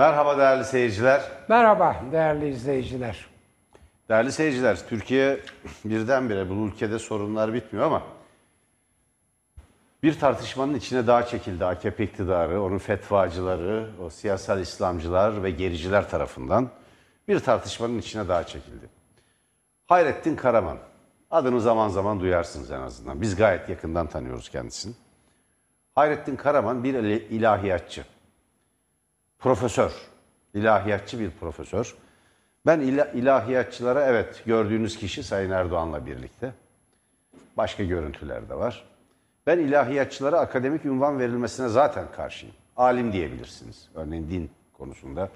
Merhaba değerli seyirciler. Merhaba değerli izleyiciler. Değerli seyirciler, Türkiye birdenbire bu ülkede sorunlar bitmiyor ama bir tartışmanın içine daha çekildi AKP iktidarı, onun fetvacıları, o siyasal İslamcılar ve gericiler tarafından bir tartışmanın içine daha çekildi. Hayrettin Karaman, adını zaman zaman duyarsınız en azından. Biz gayet yakından tanıyoruz kendisini. Hayrettin Karaman bir ilahiyatçı, profesör, ilahiyatçı bir profesör. Ben ila- ilahiyatçılara evet gördüğünüz kişi Sayın Erdoğan'la birlikte. Başka görüntüler de var. Ben ilahiyatçılara akademik ünvan verilmesine zaten karşıyım. Alim diyebilirsiniz. Örneğin din konusunda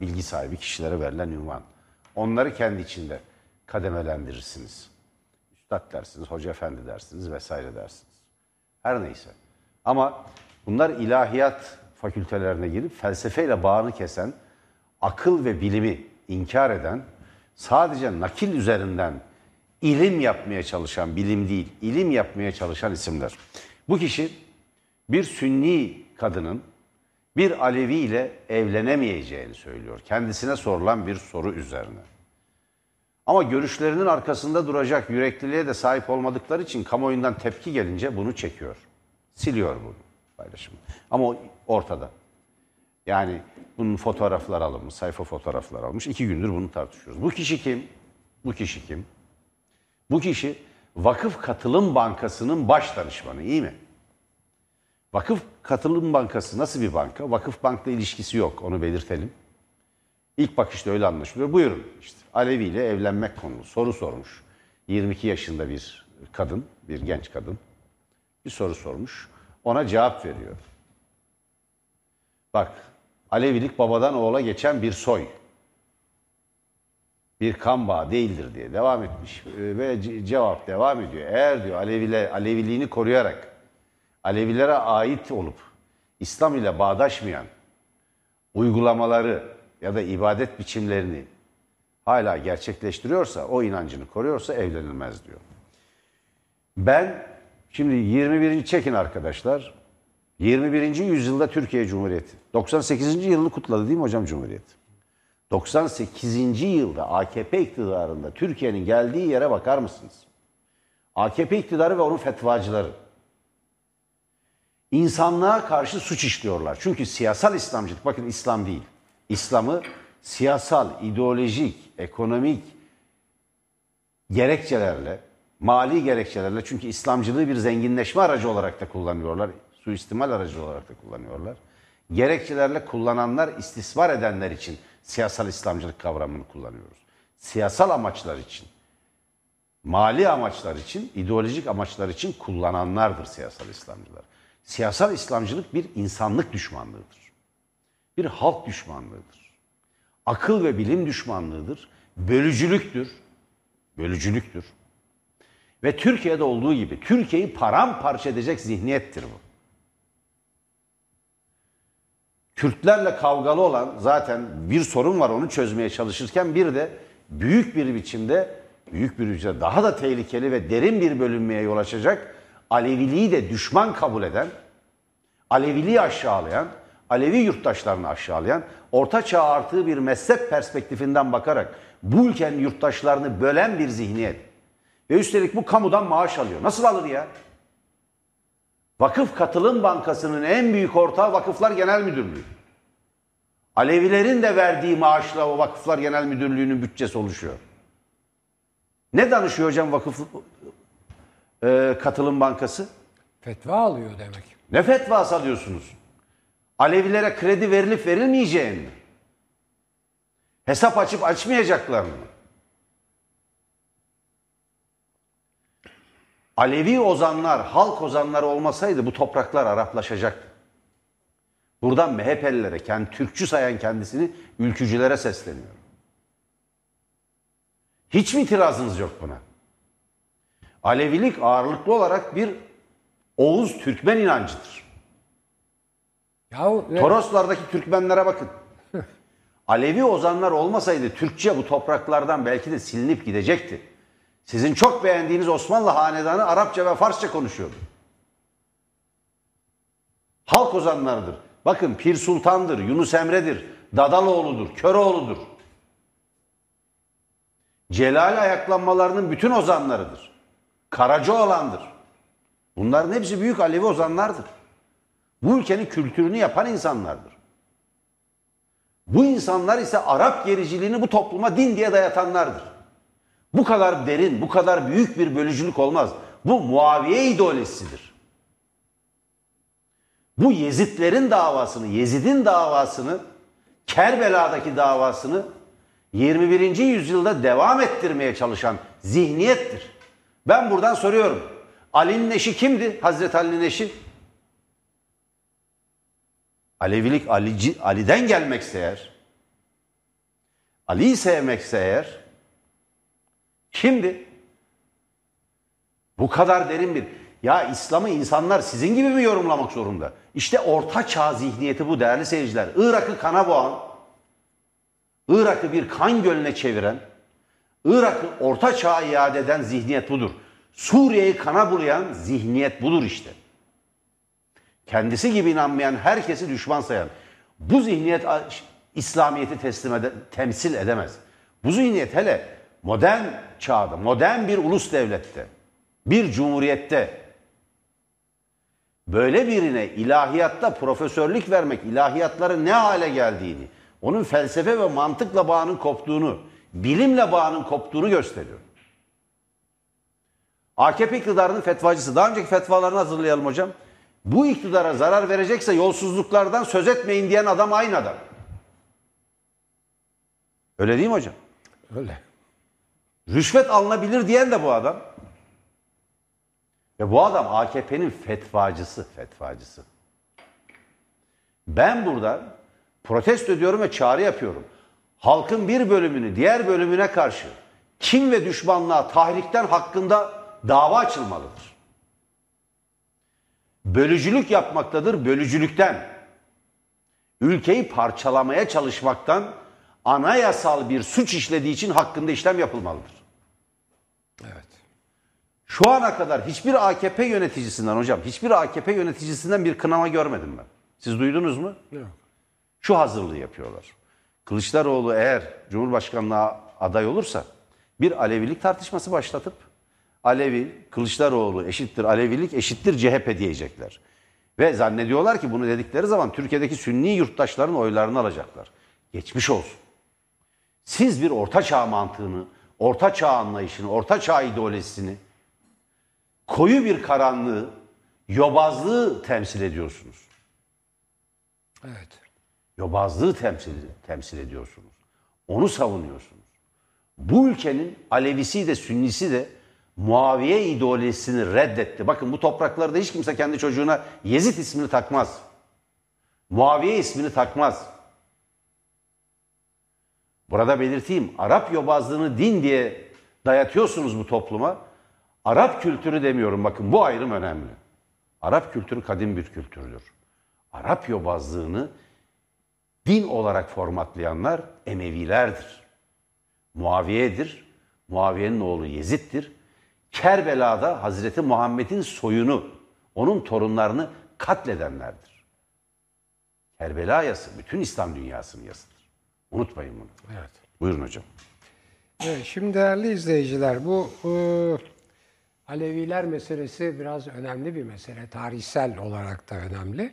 bilgi sahibi kişilere verilen ünvan. Onları kendi içinde kademelendirirsiniz. Üstad dersiniz, hoca efendi dersiniz vesaire dersiniz. Her neyse. Ama bunlar ilahiyat fakültelerine girip felsefeyle bağını kesen, akıl ve bilimi inkar eden, sadece nakil üzerinden ilim yapmaya çalışan, bilim değil, ilim yapmaya çalışan isimler. Bu kişi bir sünni kadının bir Alevi ile evlenemeyeceğini söylüyor. Kendisine sorulan bir soru üzerine. Ama görüşlerinin arkasında duracak yürekliliğe de sahip olmadıkları için kamuoyundan tepki gelince bunu çekiyor. Siliyor bunu paylaşımı. Ama ortada. Yani bunun fotoğraflar alınmış, sayfa fotoğraflar almış. İki gündür bunu tartışıyoruz. Bu kişi kim? Bu kişi kim? Bu kişi Vakıf Katılım Bankası'nın baş danışmanı, iyi mi? Vakıf Katılım Bankası nasıl bir banka? Vakıf Bank'la ilişkisi yok, onu belirtelim. İlk bakışta öyle anlaşılıyor. Buyurun işte Alevi ile evlenmek konulu soru sormuş. 22 yaşında bir kadın, bir genç kadın bir soru sormuş. Ona cevap veriyor. Bak Alevilik babadan oğula geçen bir soy. Bir kan bağı değildir diye devam etmiş Ee, ve ce- cevap devam ediyor. Eğer diyor Alevile, Aleviliğini koruyarak Alevilere ait olup İslam ile bağdaşmayan uygulamaları ya da ibadet biçimlerini hala gerçekleştiriyorsa, o inancını koruyorsa evlenilmez diyor. Ben şimdi 21. çekin arkadaşlar. 21. yüzyılda Türkiye Cumhuriyeti. 98. yılını kutladı değil mi hocam Cumhuriyet? 98. yılda AKP iktidarında Türkiye'nin geldiği yere bakar mısınız? AKP iktidarı ve onun fetvacıları insanlığa karşı suç işliyorlar. Çünkü siyasal İslamcılık, bakın İslam değil. İslam'ı siyasal, ideolojik, ekonomik gerekçelerle, mali gerekçelerle çünkü İslamcılığı bir zenginleşme aracı olarak da kullanıyorlar. Suistimal aracı olarak da kullanıyorlar. Gerekçelerle kullananlar, istismar edenler için siyasal İslamcılık kavramını kullanıyoruz. Siyasal amaçlar için, mali amaçlar için, ideolojik amaçlar için kullananlardır siyasal İslamcılar. Siyasal İslamcılık bir insanlık düşmanlığıdır. Bir halk düşmanlığıdır. Akıl ve bilim düşmanlığıdır. Bölücülüktür. Bölücülüktür. Ve Türkiye'de olduğu gibi Türkiye'yi paramparça edecek zihniyettir bu. Kürtlerle kavgalı olan zaten bir sorun var onu çözmeye çalışırken bir de büyük bir biçimde büyük bir biçimde daha da tehlikeli ve derin bir bölünmeye yol açacak Aleviliği de düşman kabul eden, Aleviliği aşağılayan, Alevi yurttaşlarını aşağılayan, Orta Çağ artığı bir mezhep perspektifinden bakarak bu ülkenin yurttaşlarını bölen bir zihniyet. Ve üstelik bu kamudan maaş alıyor. Nasıl alır ya? Vakıf Katılım Bankası'nın en büyük ortağı Vakıflar Genel Müdürlüğü. Alevilerin de verdiği maaşla o Vakıflar Genel Müdürlüğü'nün bütçesi oluşuyor. Ne danışıyor hocam Vakıf e, Katılım Bankası? Fetva alıyor demek. Ne fetvası alıyorsunuz? Alevilere kredi verilip verilmeyeceğini mi? Hesap açıp açmayacaklar mı? Alevi ozanlar, halk ozanları olmasaydı bu topraklar Araplaşacaktı. Buradan MHP'lilere, kendi Türkçü sayan kendisini ülkücülere sesleniyor. Hiç mi itirazınız yok buna? Alevilik ağırlıklı olarak bir Oğuz Türkmen inancıdır. Yahu ve- Toroslardaki Türkmenlere bakın. Alevi ozanlar olmasaydı Türkçe bu topraklardan belki de silinip gidecekti. Sizin çok beğendiğiniz Osmanlı hanedanı Arapça ve Farsça konuşuyordu. Halk ozanlarıdır. Bakın Pir Sultan'dır, Yunus Emre'dir, Dadaloğlu'dur, Köroğlu'dur. Celal ayaklanmalarının bütün ozanlarıdır. Karacaoğlan'dır. Bunların hepsi büyük Alevi ozanlardır. Bu ülkenin kültürünü yapan insanlardır. Bu insanlar ise Arap gericiliğini bu topluma din diye dayatanlardır. Bu kadar derin, bu kadar büyük bir bölücülük olmaz. Bu Muaviye ideolojisidir. Bu Yezidlerin davasını, Yezid'in davasını, Kerbela'daki davasını 21. yüzyılda devam ettirmeye çalışan zihniyettir. Ben buradan soruyorum. Ali'nin eşi kimdi? Hazreti Ali'nin eşi? Alevilik Ali'den gelmekse eğer, Ali'yi sevmekse eğer, kimdi? Bu kadar derin bir... Ya İslam'ı insanlar sizin gibi mi yorumlamak zorunda? İşte orta çağ zihniyeti bu değerli seyirciler. Irak'ı kana boğan, Irak'ı bir kan gölüne çeviren, Irak'ı orta çağa iade eden zihniyet budur. Suriye'yi kana bulayan zihniyet budur işte. Kendisi gibi inanmayan herkesi düşman sayan. Bu zihniyet İslamiyet'i teslim ede, temsil edemez. Bu zihniyet hele modern çağda, modern bir ulus devlette, bir cumhuriyette böyle birine ilahiyatta profesörlük vermek, ilahiyatların ne hale geldiğini, onun felsefe ve mantıkla bağının koptuğunu, bilimle bağının koptuğunu gösteriyor. AKP iktidarının fetvacısı. Daha önceki fetvalarını hazırlayalım hocam. Bu iktidara zarar verecekse yolsuzluklardan söz etmeyin diyen adam aynı adam. Öyle değil mi hocam? Öyle. Rüşvet alınabilir diyen de bu adam. Ve bu adam AKP'nin fetvacısı, fetvacısı. Ben burada protesto ediyorum ve çağrı yapıyorum. Halkın bir bölümünü diğer bölümüne karşı kim ve düşmanlığa, tahrikten hakkında dava açılmalıdır. Bölücülük yapmaktadır, bölücülükten. Ülkeyi parçalamaya çalışmaktan anayasal bir suç işlediği için hakkında işlem yapılmalıdır. Şu ana kadar hiçbir AKP yöneticisinden hocam, hiçbir AKP yöneticisinden bir kınama görmedim ben. Siz duydunuz mu? Yok. Şu hazırlığı yapıyorlar. Kılıçdaroğlu eğer Cumhurbaşkanlığa aday olursa bir Alevilik tartışması başlatıp Alevi, Kılıçdaroğlu eşittir Alevilik eşittir CHP diyecekler. Ve zannediyorlar ki bunu dedikleri zaman Türkiye'deki Sünni yurttaşların oylarını alacaklar. Geçmiş olsun. Siz bir orta çağ mantığını, orta çağ anlayışını, orta çağ ideolojisini, koyu bir karanlığı, yobazlığı temsil ediyorsunuz. Evet. Yobazlığı temsil, temsil ediyorsunuz. Onu savunuyorsunuz. Bu ülkenin Alevisi de Sünnisi de Muaviye ideolojisini reddetti. Bakın bu topraklarda hiç kimse kendi çocuğuna Yezid ismini takmaz. Muaviye ismini takmaz. Burada belirteyim Arap yobazlığını din diye dayatıyorsunuz bu topluma. Arap kültürü demiyorum bakın bu ayrım önemli. Arap kültürü kadim bir kültürdür. Arap yobazlığını din olarak formatlayanlar Emevilerdir. Muaviye'dir. Muaviye'nin oğlu Yezid'dir. Kerbela'da Hazreti Muhammed'in soyunu, onun torunlarını katledenlerdir. Kerbela yası bütün İslam dünyasının yasıdır. Unutmayın bunu. Evet. Buyurun hocam. Evet, şimdi değerli izleyiciler bu e, Aleviler meselesi biraz önemli bir mesele. Tarihsel olarak da önemli.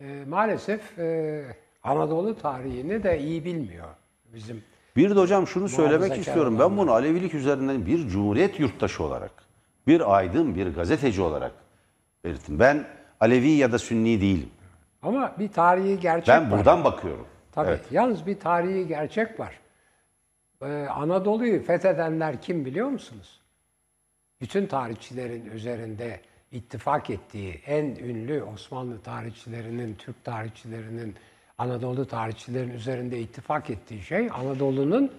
E, maalesef e, Anadolu tarihini de iyi bilmiyor bizim. Bir de hocam şunu söylemek istiyorum. Ben bunu Alevilik üzerinden bir cumhuriyet yurttaşı olarak, bir aydın, bir gazeteci olarak belirttim. Ben Alevi ya da Sünni değilim. Ama bir tarihi gerçek Ben var. buradan bakıyorum. Tabii. Evet. Yalnız bir tarihi gerçek var. Ee, Anadolu'yu fethedenler kim biliyor musunuz? Bütün tarihçilerin üzerinde ittifak ettiği en ünlü Osmanlı tarihçilerinin, Türk tarihçilerinin, Anadolu tarihçilerin üzerinde ittifak ettiği şey Anadolu'nun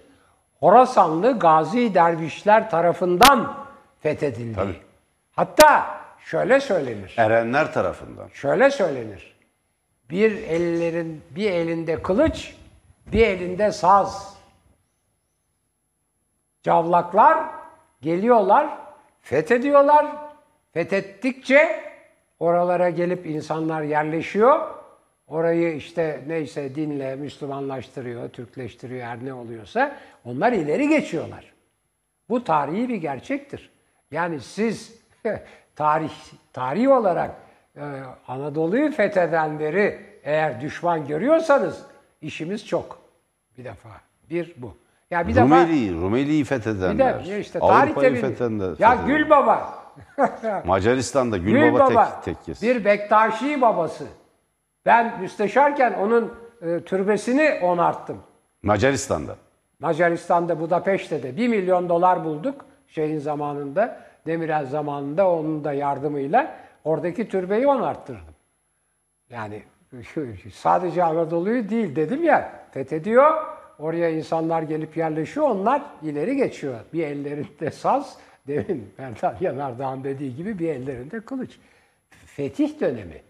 Horasanlı Gazi dervişler tarafından fethedildiği. Tabii. Hatta şöyle söylenir. Erenler tarafından. Şöyle söylenir. Bir ellerin bir elinde kılıç, bir elinde saz. Cavlaklar geliyorlar, fethediyorlar. Fethettikçe oralara gelip insanlar yerleşiyor. orayı işte neyse dinle Müslümanlaştırıyor, Türkleştiriyor her ne oluyorsa onlar ileri geçiyorlar. Bu tarihi bir gerçektir. Yani siz tarih tarih olarak e, Anadolu'yu fethedenleri eğer düşman görüyorsanız işimiz çok. Bir defa. Bir bu. Ya bir defa Rumeli'yi, Rumeli'yi bir fethedenler. de işte tarihte Avrupa'yı fethedenler. Ya fethedenler. Gül Baba. Macaristan'da Gül, Gül Baba, Baba tek, tekkesi. bir Bektaşi babası. Ben müsteşarken onun e, türbesini onarttım. Macaristan'da. Macaristan'da Budapeşte de 1 milyon dolar bulduk şeyin zamanında. Demirel zamanında onun da yardımıyla oradaki türbeyi onarttırdım. Yani sadece Anadolu'yu değil dedim ya fethediyor. Oraya insanlar gelip yerleşiyor. Onlar ileri geçiyor. Bir ellerinde saz, demin Bertan Yanardağ'ın dediği gibi bir ellerinde kılıç. Fetih dönemi.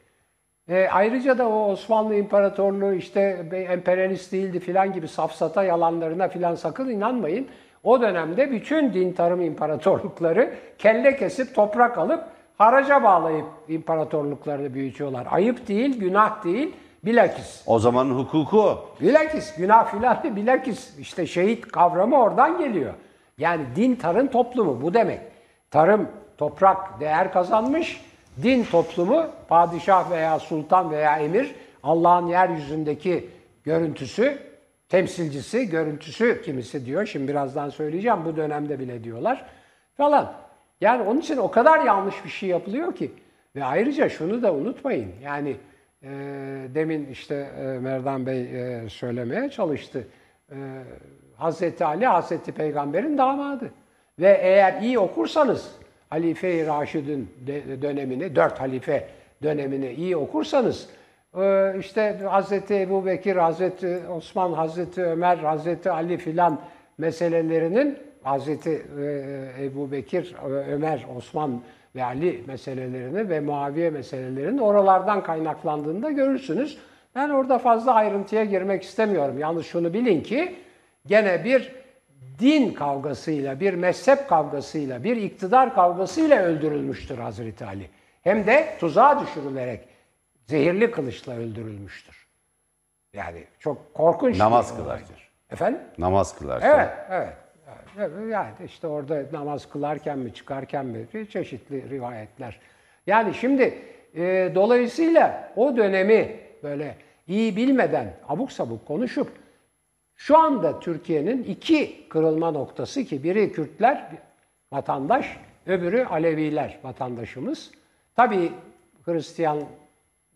E, ayrıca da o Osmanlı İmparatorluğu işte emperyalist değildi filan gibi safsata yalanlarına filan sakın inanmayın. O dönemde bütün din tarım imparatorlukları kelle kesip toprak alıp haraca bağlayıp imparatorluklarını büyütüyorlar. Ayıp değil, günah değil, bilakis. O zamanın hukuku. Bilakis günah filan değil, bilakis işte şehit kavramı oradan geliyor. Yani din tarım toplumu bu demek. Tarım, toprak değer kazanmış, din toplumu padişah veya sultan veya emir Allah'ın yeryüzündeki görüntüsü, temsilcisi, görüntüsü kimisi diyor. Şimdi birazdan söyleyeceğim bu dönemde bile diyorlar falan. Yani onun için o kadar yanlış bir şey yapılıyor ki. Ve ayrıca şunu da unutmayın. Yani e, demin işte e, Merdan Bey e, söylemeye çalıştı. E, Hazreti Ali Hazreti Peygamber'in damadı. Ve eğer iyi okursanız Halife-i Raşid'in dönemini, dört halife dönemini iyi okursanız e, işte Hazreti Ebu Bekir, Hazreti Osman, Hazreti Ömer, Hazreti Ali filan meselelerinin Hazreti e, Ebu Bekir, Ömer, Osman ve Ali meselelerini ve Muaviye meselelerinin oralardan kaynaklandığını da görürsünüz. Ben orada fazla ayrıntıya girmek istemiyorum. Yalnız şunu bilin ki gene bir din kavgasıyla, bir mezhep kavgasıyla, bir iktidar kavgasıyla öldürülmüştür Hazreti Ali. Hem de tuzağa düşürülerek zehirli kılıçla öldürülmüştür. Yani çok korkunç. Namaz kılarken. Efendim? Namaz kılarken. Evet, evet. Yani işte orada namaz kılarken mi çıkarken mi çeşitli rivayetler. Yani şimdi e, dolayısıyla o dönemi böyle iyi bilmeden abuk sabuk konuşup şu anda Türkiye'nin iki kırılma noktası ki biri Kürtler vatandaş, öbürü Aleviler vatandaşımız. Tabii Hristiyan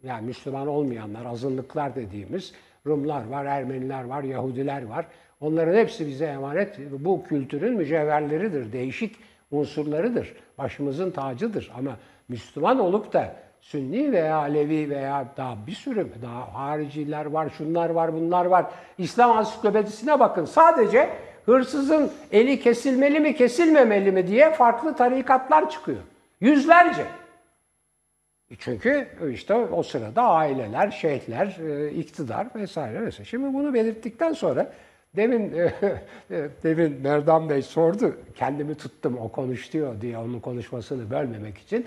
yani Müslüman olmayanlar, azınlıklar dediğimiz Rumlar var, Ermeniler var, Yahudiler var. Onların hepsi bize emanet. Bu kültürün mücevherleridir, değişik unsurlarıdır. Başımızın tacıdır. Ama Müslüman olup da Sünni veya Alevi veya daha bir sürü daha hariciler var, şunlar var, bunlar var. İslam ansiklopedisine bakın. Sadece hırsızın eli kesilmeli mi, kesilmemeli mi diye farklı tarikatlar çıkıyor. Yüzlerce. Çünkü işte o sırada aileler, şeyhler, e, iktidar vesaire vesaire. Şimdi bunu belirttikten sonra demin e, demin Merdan Bey sordu. Kendimi tuttum o konuşuyor diye onun konuşmasını bölmemek için.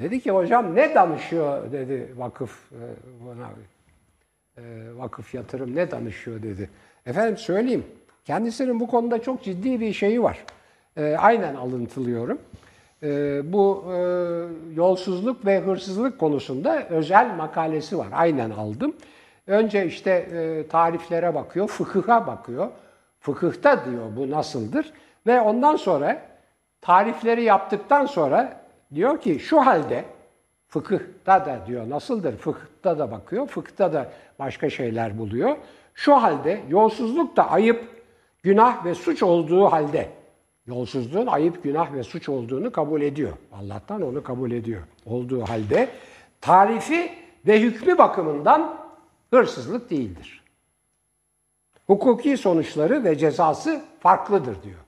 Dedi ki hocam ne danışıyor dedi vakıf e, buna e, vakıf yatırım ne danışıyor dedi. Efendim söyleyeyim. Kendisinin bu konuda çok ciddi bir şeyi var. E, aynen alıntılıyorum. E, bu e, yolsuzluk ve hırsızlık konusunda özel makalesi var. Aynen aldım. Önce işte e, tariflere bakıyor, fıkıha bakıyor. Fıkıhta diyor bu nasıldır. Ve ondan sonra tarifleri yaptıktan sonra diyor ki şu halde fıkıhta da diyor nasıldır? Fıkıhta da bakıyor. Fıkıhta da başka şeyler buluyor. Şu halde yolsuzluk da ayıp, günah ve suç olduğu halde yolsuzluğun ayıp, günah ve suç olduğunu kabul ediyor. Allah'tan onu kabul ediyor. Olduğu halde tarifi ve hükmü bakımından hırsızlık değildir. Hukuki sonuçları ve cezası farklıdır diyor.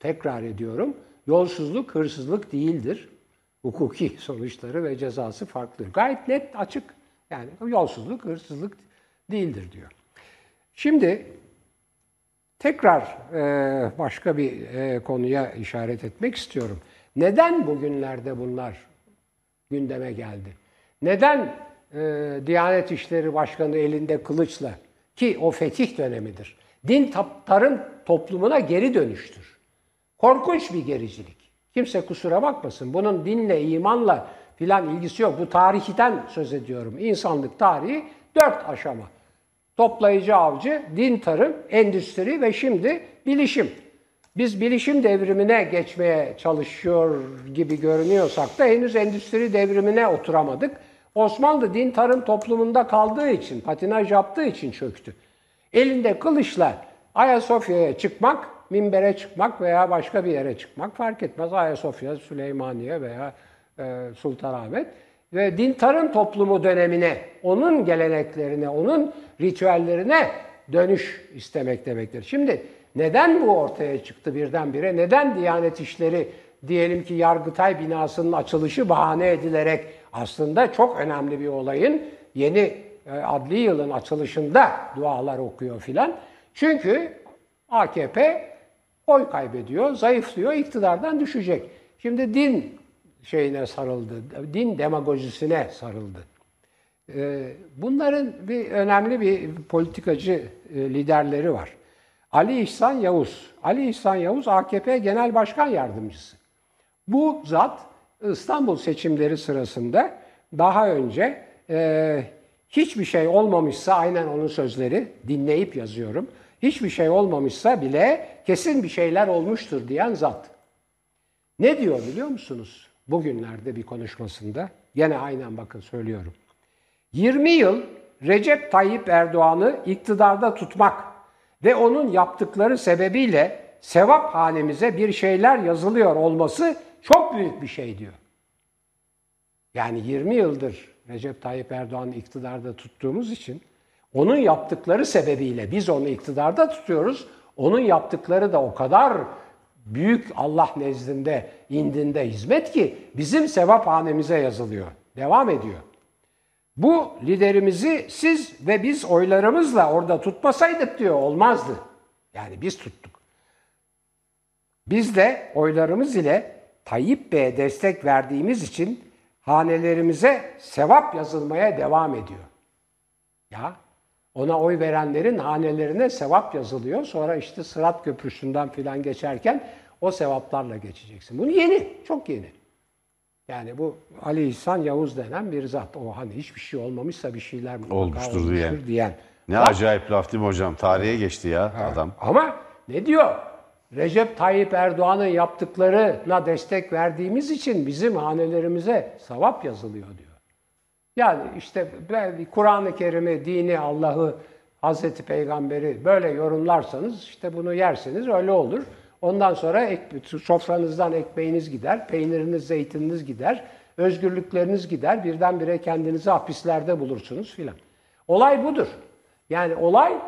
Tekrar ediyorum. Yolsuzluk hırsızlık değildir. Hukuki sonuçları ve cezası farklı. Gayet net, açık. Yani yolsuzluk hırsızlık değildir diyor. Şimdi tekrar e, başka bir e, konuya işaret etmek istiyorum. Neden bugünlerde bunlar gündeme geldi? Neden e, Diyanet İşleri Başkanı elinde kılıçla ki o fetih dönemidir. Din tarım toplumuna geri dönüştür. Korkunç bir gericilik. Kimse kusura bakmasın. Bunun dinle, imanla filan ilgisi yok. Bu tarihten söz ediyorum. İnsanlık tarihi dört aşama. Toplayıcı avcı, din tarım, endüstri ve şimdi bilişim. Biz bilişim devrimine geçmeye çalışıyor gibi görünüyorsak da henüz endüstri devrimine oturamadık. Osmanlı din tarım toplumunda kaldığı için, patinaj yaptığı için çöktü. Elinde kılıçla Ayasofya'ya çıkmak, minbere çıkmak veya başka bir yere çıkmak fark etmez. Ayasofya, Süleymaniye veya e, Sultanahmet ve din tarım toplumu dönemine, onun geleneklerine, onun ritüellerine dönüş istemek demektir. Şimdi neden bu ortaya çıktı birdenbire? Neden Diyanet İşleri diyelim ki Yargıtay binasının açılışı bahane edilerek aslında çok önemli bir olayın yeni e, adli yılın açılışında dualar okuyor filan. Çünkü AKP oy kaybediyor, zayıflıyor, iktidardan düşecek. Şimdi din şeyine sarıldı, din demagojisine sarıldı. Ee, bunların bir önemli bir politikacı e, liderleri var. Ali İhsan Yavuz. Ali İhsan Yavuz AKP Genel Başkan Yardımcısı. Bu zat İstanbul seçimleri sırasında daha önce e, hiçbir şey olmamışsa aynen onun sözleri dinleyip yazıyorum. Hiçbir şey olmamışsa bile kesin bir şeyler olmuştur diyen zat. Ne diyor biliyor musunuz? Bugünlerde bir konuşmasında gene aynen bakın söylüyorum. 20 yıl Recep Tayyip Erdoğan'ı iktidarda tutmak ve onun yaptıkları sebebiyle sevap hanemize bir şeyler yazılıyor olması çok büyük bir şey diyor. Yani 20 yıldır Recep Tayyip Erdoğan'ı iktidarda tuttuğumuz için onun yaptıkları sebebiyle biz onu iktidarda tutuyoruz. Onun yaptıkları da o kadar büyük Allah nezdinde, indinde hizmet ki bizim sevap hanemize yazılıyor. Devam ediyor. Bu liderimizi siz ve biz oylarımızla orada tutmasaydık diyor olmazdı. Yani biz tuttuk. Biz de oylarımız ile Tayyip Bey'e destek verdiğimiz için hanelerimize sevap yazılmaya devam ediyor. Ya ona oy verenlerin hanelerine sevap yazılıyor. Sonra işte Sırat Köprüsü'nden filan geçerken o sevaplarla geçeceksin. Bunu yeni, çok yeni. Yani bu Ali İhsan Yavuz denen bir zat. O hani hiçbir şey olmamışsa bir şeyler mutlaka Olmuştur olmuştur diyen. diyen. Ne Bak, acayip laf değil mi hocam? Tarihe geçti ya adam. Ama ne diyor? Recep Tayyip Erdoğan'ın yaptıklarına destek verdiğimiz için bizim hanelerimize sevap yazılıyor diyor. Yani işte Kur'an-ı Kerim'i, dini, Allah'ı, Hazreti Peygamber'i böyle yorumlarsanız işte bunu yerseniz öyle olur. Ondan sonra ek, sofranızdan ekmeğiniz gider, peyniriniz, zeytininiz gider, özgürlükleriniz gider, birdenbire kendinizi hapislerde bulursunuz filan. Olay budur. Yani olay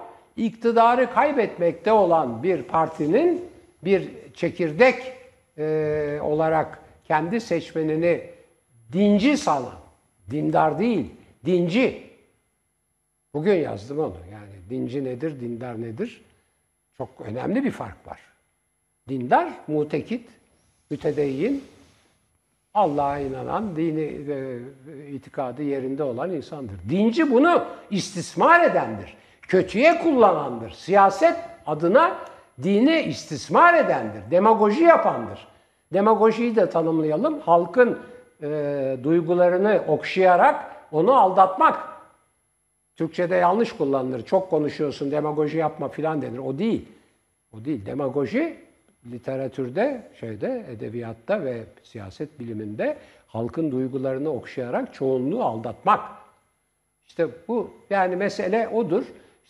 iktidarı kaybetmekte olan bir partinin bir çekirdek e, olarak kendi seçmenini dinci sanan, dindar değil, dinci. Bugün yazdım onu. Yani dinci nedir, dindar nedir? Çok önemli bir fark var. Dindar, mutekit, mütedeyyin, Allah'a inanan, dini ve itikadı yerinde olan insandır. Dinci bunu istismar edendir. Kötüye kullanandır. Siyaset adına dini istismar edendir. Demagoji yapandır. Demagojiyi de tanımlayalım. Halkın e, duygularını okşayarak onu aldatmak. Türkçe'de yanlış kullanılır. Çok konuşuyorsun, demagoji yapma filan denir. O değil. O değil. Demagoji literatürde, şeyde, edebiyatta ve siyaset biliminde halkın duygularını okşayarak çoğunluğu aldatmak. İşte bu yani mesele odur.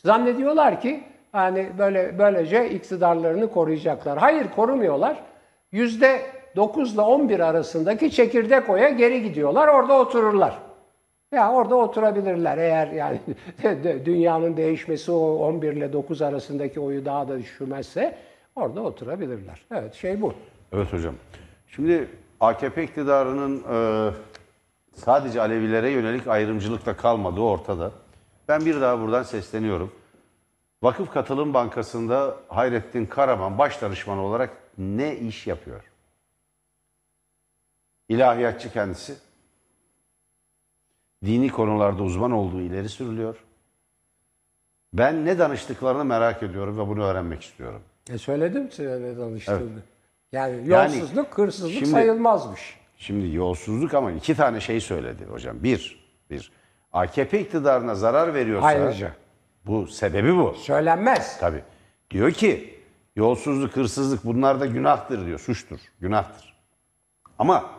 Zannediyorlar ki yani böyle böylece iktidarlarını koruyacaklar. Hayır korumuyorlar. Yüzde 9 ile 11 arasındaki çekirdek oya geri gidiyorlar. Orada otururlar. Ya orada oturabilirler eğer yani dünyanın değişmesi o 11 ile 9 arasındaki oyu daha da düşürmezse orada oturabilirler. Evet şey bu. Evet hocam. Şimdi AKP iktidarının e, sadece Alevilere yönelik ayrımcılıkla kalmadığı ortada. Ben bir daha buradan sesleniyorum. Vakıf Katılım Bankası'nda Hayrettin Karaman baş danışman olarak ne iş yapıyor? İlahiyatçı kendisi. dini konularda uzman olduğu ileri sürülüyor. Ben ne danıştıklarını merak ediyorum ve bunu öğrenmek istiyorum. E söyledim size ne danıştığını. Yani Yani yolsuzluk, hırsızlık şimdi- sayılmazmış. Şimdi yolsuzluk ama iki tane şey söyledi hocam. Bir, bir AKP iktidarına zarar veriyorsa Ayrıca. bu sebebi bu. Söylenmez. Tabii. Diyor ki yolsuzluk, hırsızlık bunlar da günahtır diyor, suçtur, günahtır. Ama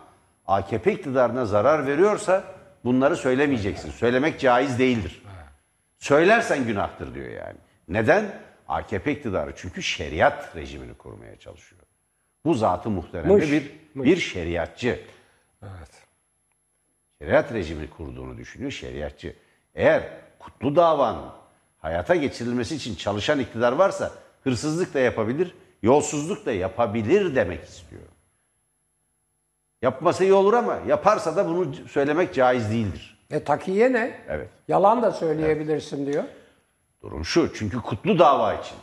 AKP iktidarına zarar veriyorsa bunları söylemeyeceksin. Söylemek caiz değildir. Söylersen günahtır diyor yani. Neden? AKP iktidarı çünkü şeriat rejimini kurmaya çalışıyor. Bu zatı muhteremde bir, bir şeriatçı. Evet. Şeriat rejimini kurduğunu düşünüyor şeriatçı. Eğer kutlu davanın hayata geçirilmesi için çalışan iktidar varsa hırsızlık da yapabilir, yolsuzluk da yapabilir demek istiyor. Yapması iyi olur ama yaparsa da bunu söylemek caiz değildir. E takiye ne? Evet. Yalan da söyleyebilirsin diyor. Durum şu çünkü kutlu dava için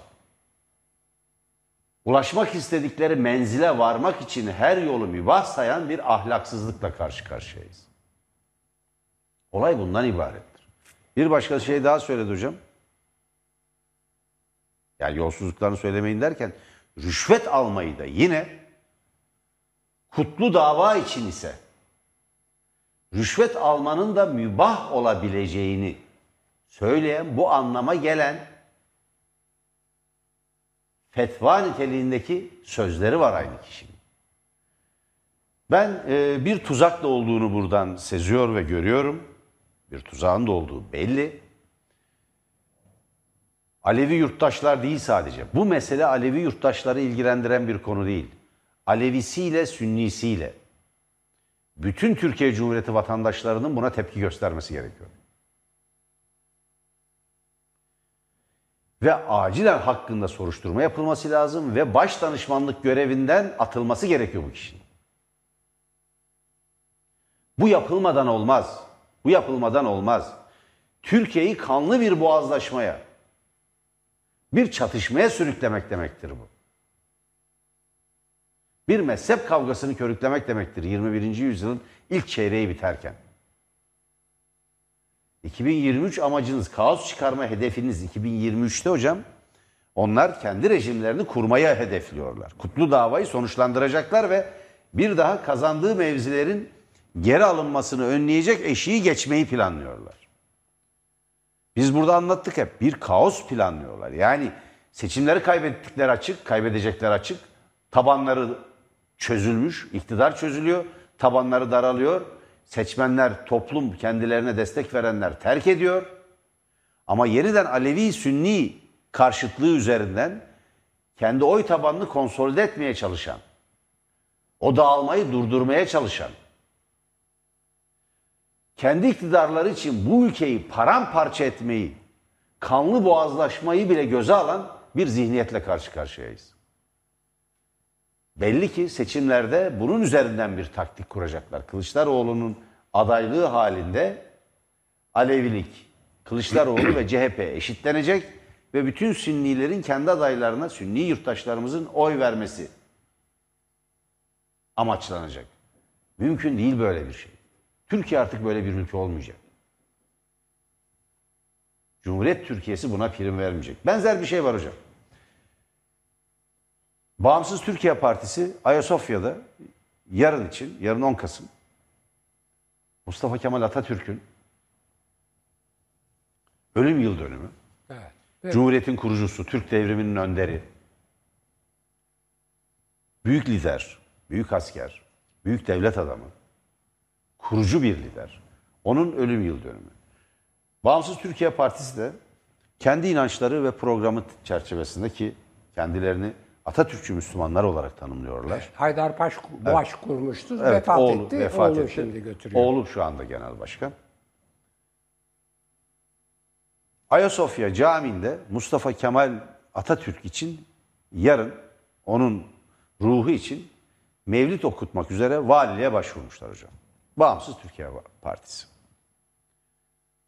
ulaşmak istedikleri menzile varmak için her yolu mübah sayan bir ahlaksızlıkla karşı karşıyayız. Olay bundan ibarettir. Bir başka şey daha söyledi hocam. Yani yolsuzluklarını söylemeyin derken rüşvet almayı da yine kutlu dava için ise rüşvet almanın da mübah olabileceğini söyleyen bu anlama gelen fetva niteliğindeki sözleri var aynı kişinin. Ben e, bir tuzakla olduğunu buradan seziyor ve görüyorum. Bir tuzağın da olduğu belli. Alevi yurttaşlar değil sadece. Bu mesele Alevi yurttaşları ilgilendiren bir konu değil. Alevisiyle, Sünnisiyle. Bütün Türkiye Cumhuriyeti vatandaşlarının buna tepki göstermesi gerekiyor. Ve acilen hakkında soruşturma yapılması lazım ve baş danışmanlık görevinden atılması gerekiyor bu kişinin. Bu yapılmadan olmaz. Bu yapılmadan olmaz. Türkiye'yi kanlı bir boğazlaşmaya, bir çatışmaya sürüklemek demektir bu. Bir mezhep kavgasını körüklemek demektir 21. yüzyılın ilk çeyreği biterken. 2023 amacınız, kaos çıkarma hedefiniz 2023'te hocam. Onlar kendi rejimlerini kurmaya hedefliyorlar. Kutlu davayı sonuçlandıracaklar ve bir daha kazandığı mevzilerin geri alınmasını önleyecek eşiği geçmeyi planlıyorlar. Biz burada anlattık hep bir kaos planlıyorlar. Yani seçimleri kaybettikleri açık, kaybedecekler açık. Tabanları çözülmüş, iktidar çözülüyor, tabanları daralıyor. Seçmenler, toplum kendilerine destek verenler terk ediyor. Ama yeniden Alevi Sünni karşıtlığı üzerinden kendi oy tabanını konsolide etmeye çalışan, o dağılmayı durdurmaya çalışan, kendi iktidarları için bu ülkeyi paramparça etmeyi, kanlı boğazlaşmayı bile göze alan bir zihniyetle karşı karşıyayız. Belli ki seçimlerde bunun üzerinden bir taktik kuracaklar. Kılıçdaroğlu'nun adaylığı halinde Alevilik, Kılıçdaroğlu ve CHP eşitlenecek ve bütün Sünnilerin kendi adaylarına, Sünni yurttaşlarımızın oy vermesi amaçlanacak. Mümkün değil böyle bir şey. Türkiye artık böyle bir ülke olmayacak. Cumhuriyet Türkiye'si buna prim vermeyecek. Benzer bir şey var hocam. Bağımsız Türkiye Partisi Ayasofya'da yarın için, yarın 10 Kasım Mustafa Kemal Atatürk'ün ölüm yıl dönümü. Evet. Ve Cumhuriyetin kurucusu, Türk devriminin önderi. Büyük lider, büyük asker, büyük devlet adamı. Kurucu bir lider. Onun ölüm yıl dönümü. Bağımsız Türkiye Partisi de kendi inançları ve programı çerçevesinde ki kendilerini Atatürkçü Müslümanlar olarak tanımlıyorlar. Haydarpaş baş kurmuştu. Evet, vefat oğlu etti. vefat oğlu etti. şimdi götürüyor. Oğlu şu anda genel başkan. Ayasofya Camii'nde Mustafa Kemal Atatürk için yarın onun ruhu için mevlid okutmak üzere valiliğe başvurmuşlar hocam. Bağımsız Türkiye Partisi.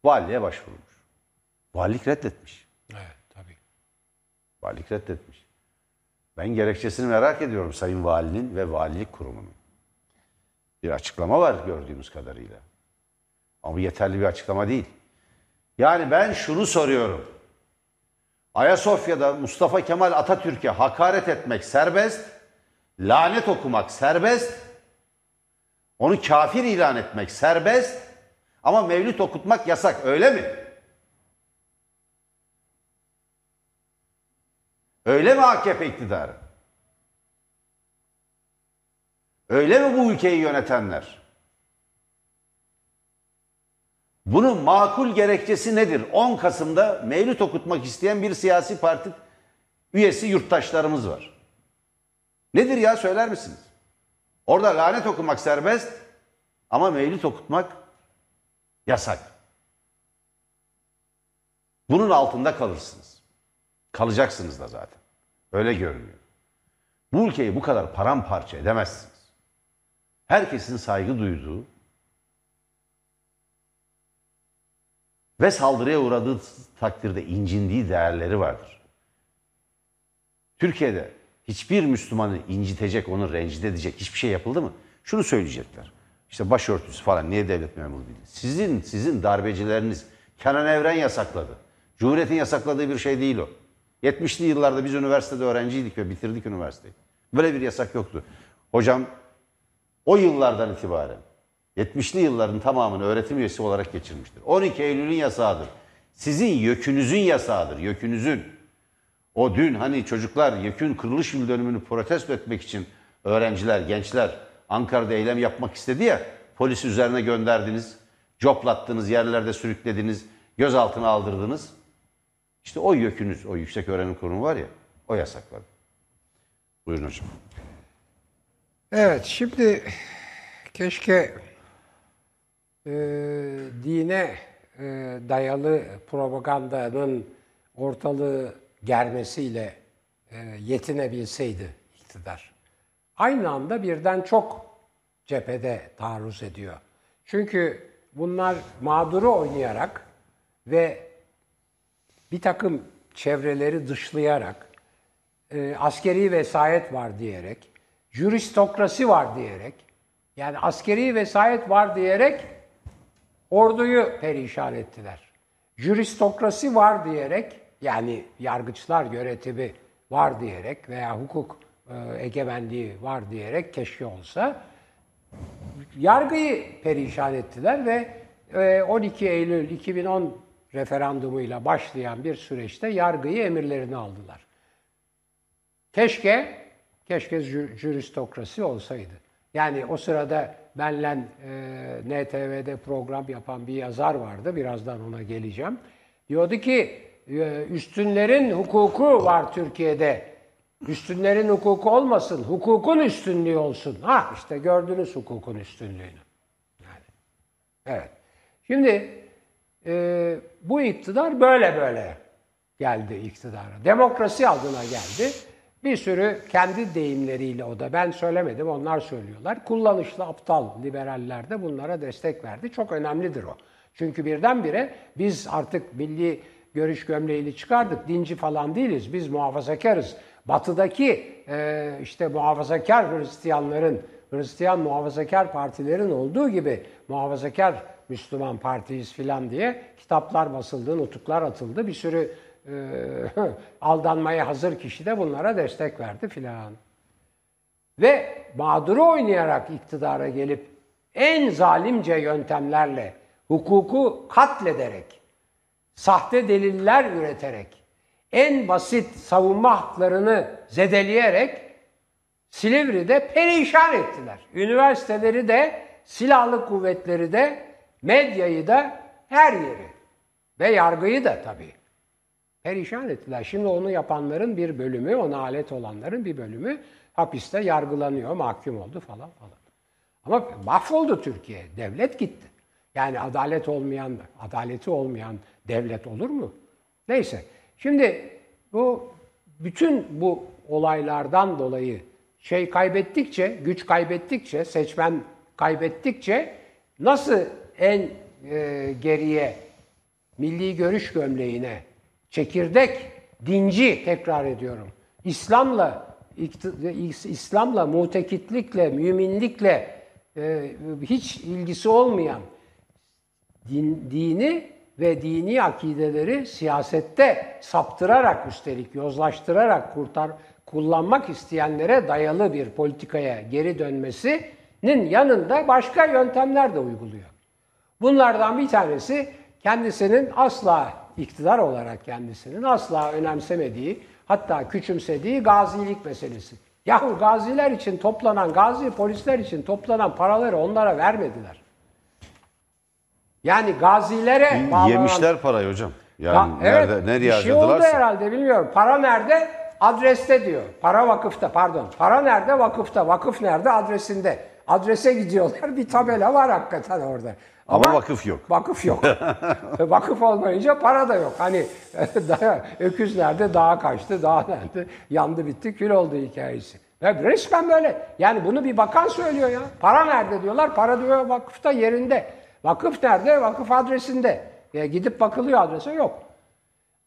Valiliğe başvurmuş. Valilik reddetmiş. Evet tabii. Valilik reddetmiş. Ben gerekçesini merak ediyorum Sayın Valinin ve Valilik Kurumu'nun. Bir açıklama var gördüğümüz kadarıyla. Ama yeterli bir açıklama değil. Yani ben şunu soruyorum. Ayasofya'da Mustafa Kemal Atatürk'e hakaret etmek serbest, lanet okumak serbest, onu kafir ilan etmek serbest ama mevlüt okutmak yasak öyle mi? Öyle mi AKP iktidarı? Öyle mi bu ülkeyi yönetenler? Bunun makul gerekçesi nedir? 10 Kasım'da mevlüt okutmak isteyen bir siyasi parti üyesi yurttaşlarımız var. Nedir ya söyler misiniz? Orada lanet okumak serbest ama mevlüt okutmak yasak. Bunun altında kalırsınız. Kalacaksınız da zaten. Öyle görünüyor. Bu ülkeyi bu kadar paramparça edemezsiniz. Herkesin saygı duyduğu ve saldırıya uğradığı takdirde incindiği değerleri vardır. Türkiye'de hiçbir Müslümanı incitecek, onu rencide edecek hiçbir şey yapıldı mı? Şunu söyleyecekler. İşte başörtüsü falan niye devlet memuru değil? Sizin sizin darbecileriniz Kenan Evren yasakladı. Cumhuriyet'in yasakladığı bir şey değil o. 70'li yıllarda biz üniversitede öğrenciydik ve bitirdik üniversiteyi. Böyle bir yasak yoktu. Hocam o yıllardan itibaren 70'li yılların tamamını öğretim üyesi olarak geçirmiştir. 12 Eylül'ün yasağıdır. Sizin yökünüzün yasağıdır, yökünüzün. O dün hani çocuklar yökün kırılış yıl dönümünü protesto etmek için öğrenciler, gençler Ankara'da eylem yapmak istedi ya, polisi üzerine gönderdiniz, coplattınız, yerlerde sürüklediniz, gözaltına aldırdınız. İşte o yökünüz, o yüksek öğrenim kurumu var ya, o yasakladı. Buyurun hocam. Evet, şimdi keşke e, dine e, dayalı propagandanın ortalığı germesiyle e, yetinebilseydi iktidar. Aynı anda birden çok cephede taarruz ediyor. Çünkü bunlar mağduru oynayarak ve bir takım çevreleri dışlayarak, e, askeri vesayet var diyerek, juristokrasi var diyerek, yani askeri vesayet var diyerek orduyu perişan ettiler. Juristokrasi var diyerek, yani yargıçlar yönetimi var diyerek veya hukuk e, egemenliği var diyerek keşke olsa, yargıyı perişan ettiler ve e, 12 Eylül 2010 referandumuyla başlayan bir süreçte yargıyı emirlerini aldılar. Keşke, keşke jü- jüristokrasi olsaydı. Yani o sırada benle e, NTV'de program yapan bir yazar vardı. Birazdan ona geleceğim. Diyordu ki e, üstünlerin hukuku var Türkiye'de. Üstünlerin hukuku olmasın, hukukun üstünlüğü olsun. Ha işte gördünüz hukukun üstünlüğünü. Yani. Evet. Şimdi e, bu iktidar böyle böyle geldi iktidara. Demokrasi adına geldi. Bir sürü kendi deyimleriyle o da ben söylemedim onlar söylüyorlar. Kullanışlı aptal liberaller de bunlara destek verdi. Çok önemlidir o. Çünkü birdenbire biz artık milli görüş gömleğini çıkardık. Dinci falan değiliz. Biz muhafazakarız. Batıdaki e, işte muhafazakar Hristiyanların, Hristiyan muhafazakar partilerin olduğu gibi muhafazakar Müslüman partiyiz filan diye kitaplar basıldı, nutuklar atıldı. Bir sürü e, aldanmaya hazır kişi de bunlara destek verdi filan. Ve mağduru oynayarak iktidara gelip en zalimce yöntemlerle hukuku katlederek, sahte deliller üreterek, en basit savunma haklarını zedeleyerek Silivri'de perişan ettiler. Üniversiteleri de, silahlı kuvvetleri de, medyayı da, her yeri ve yargıyı da tabii. Perişan ettiler. Şimdi onu yapanların bir bölümü, ona alet olanların bir bölümü hapiste yargılanıyor, mahkum oldu falan falan. Ama mahvoldu Türkiye. Devlet gitti. Yani adalet olmayan, adaleti olmayan devlet olur mu? Neyse. Şimdi bu bütün bu olaylardan dolayı şey kaybettikçe, güç kaybettikçe, seçmen kaybettikçe nasıl en e, geriye milli görüş gömleğine çekirdek dinci tekrar ediyorum. İslam'la İslam'la mutekitlikle, müminlikle e, hiç ilgisi olmayan din, dini ve dini akideleri siyasette saptırarak üstelik yozlaştırarak kurtar kullanmak isteyenlere dayalı bir politikaya geri dönmesinin yanında başka yöntemler de uyguluyor. Bunlardan bir tanesi kendisinin asla iktidar olarak kendisinin asla önemsemediği hatta küçümsediği gazilik meselesi. Yahu gaziler için toplanan, gazi polisler için toplanan paraları onlara vermediler. Yani gazilere bağlanan... Yemişler parayı hocam. Yani Ya, nerede, evet, nereye bir şey oldu herhalde bilmiyorum. Para nerede? Adreste diyor. Para vakıfta pardon. Para nerede? Vakıfta. Vakıf nerede? Adresinde. Adrese gidiyorlar. Bir tabela var hakikaten orada. Ama vakıf yok. Vakıf yok. vakıf olmayınca para da yok. Hani öküz nerede? Dağa kaçtı. Dağ nerede? Yandı bitti. Kül oldu hikayesi. Ya resmen böyle. Yani bunu bir bakan söylüyor ya. Para nerede diyorlar. Para diyor vakıfta yerinde. Vakıf nerede? Vakıf adresinde. Ya gidip bakılıyor adrese yok.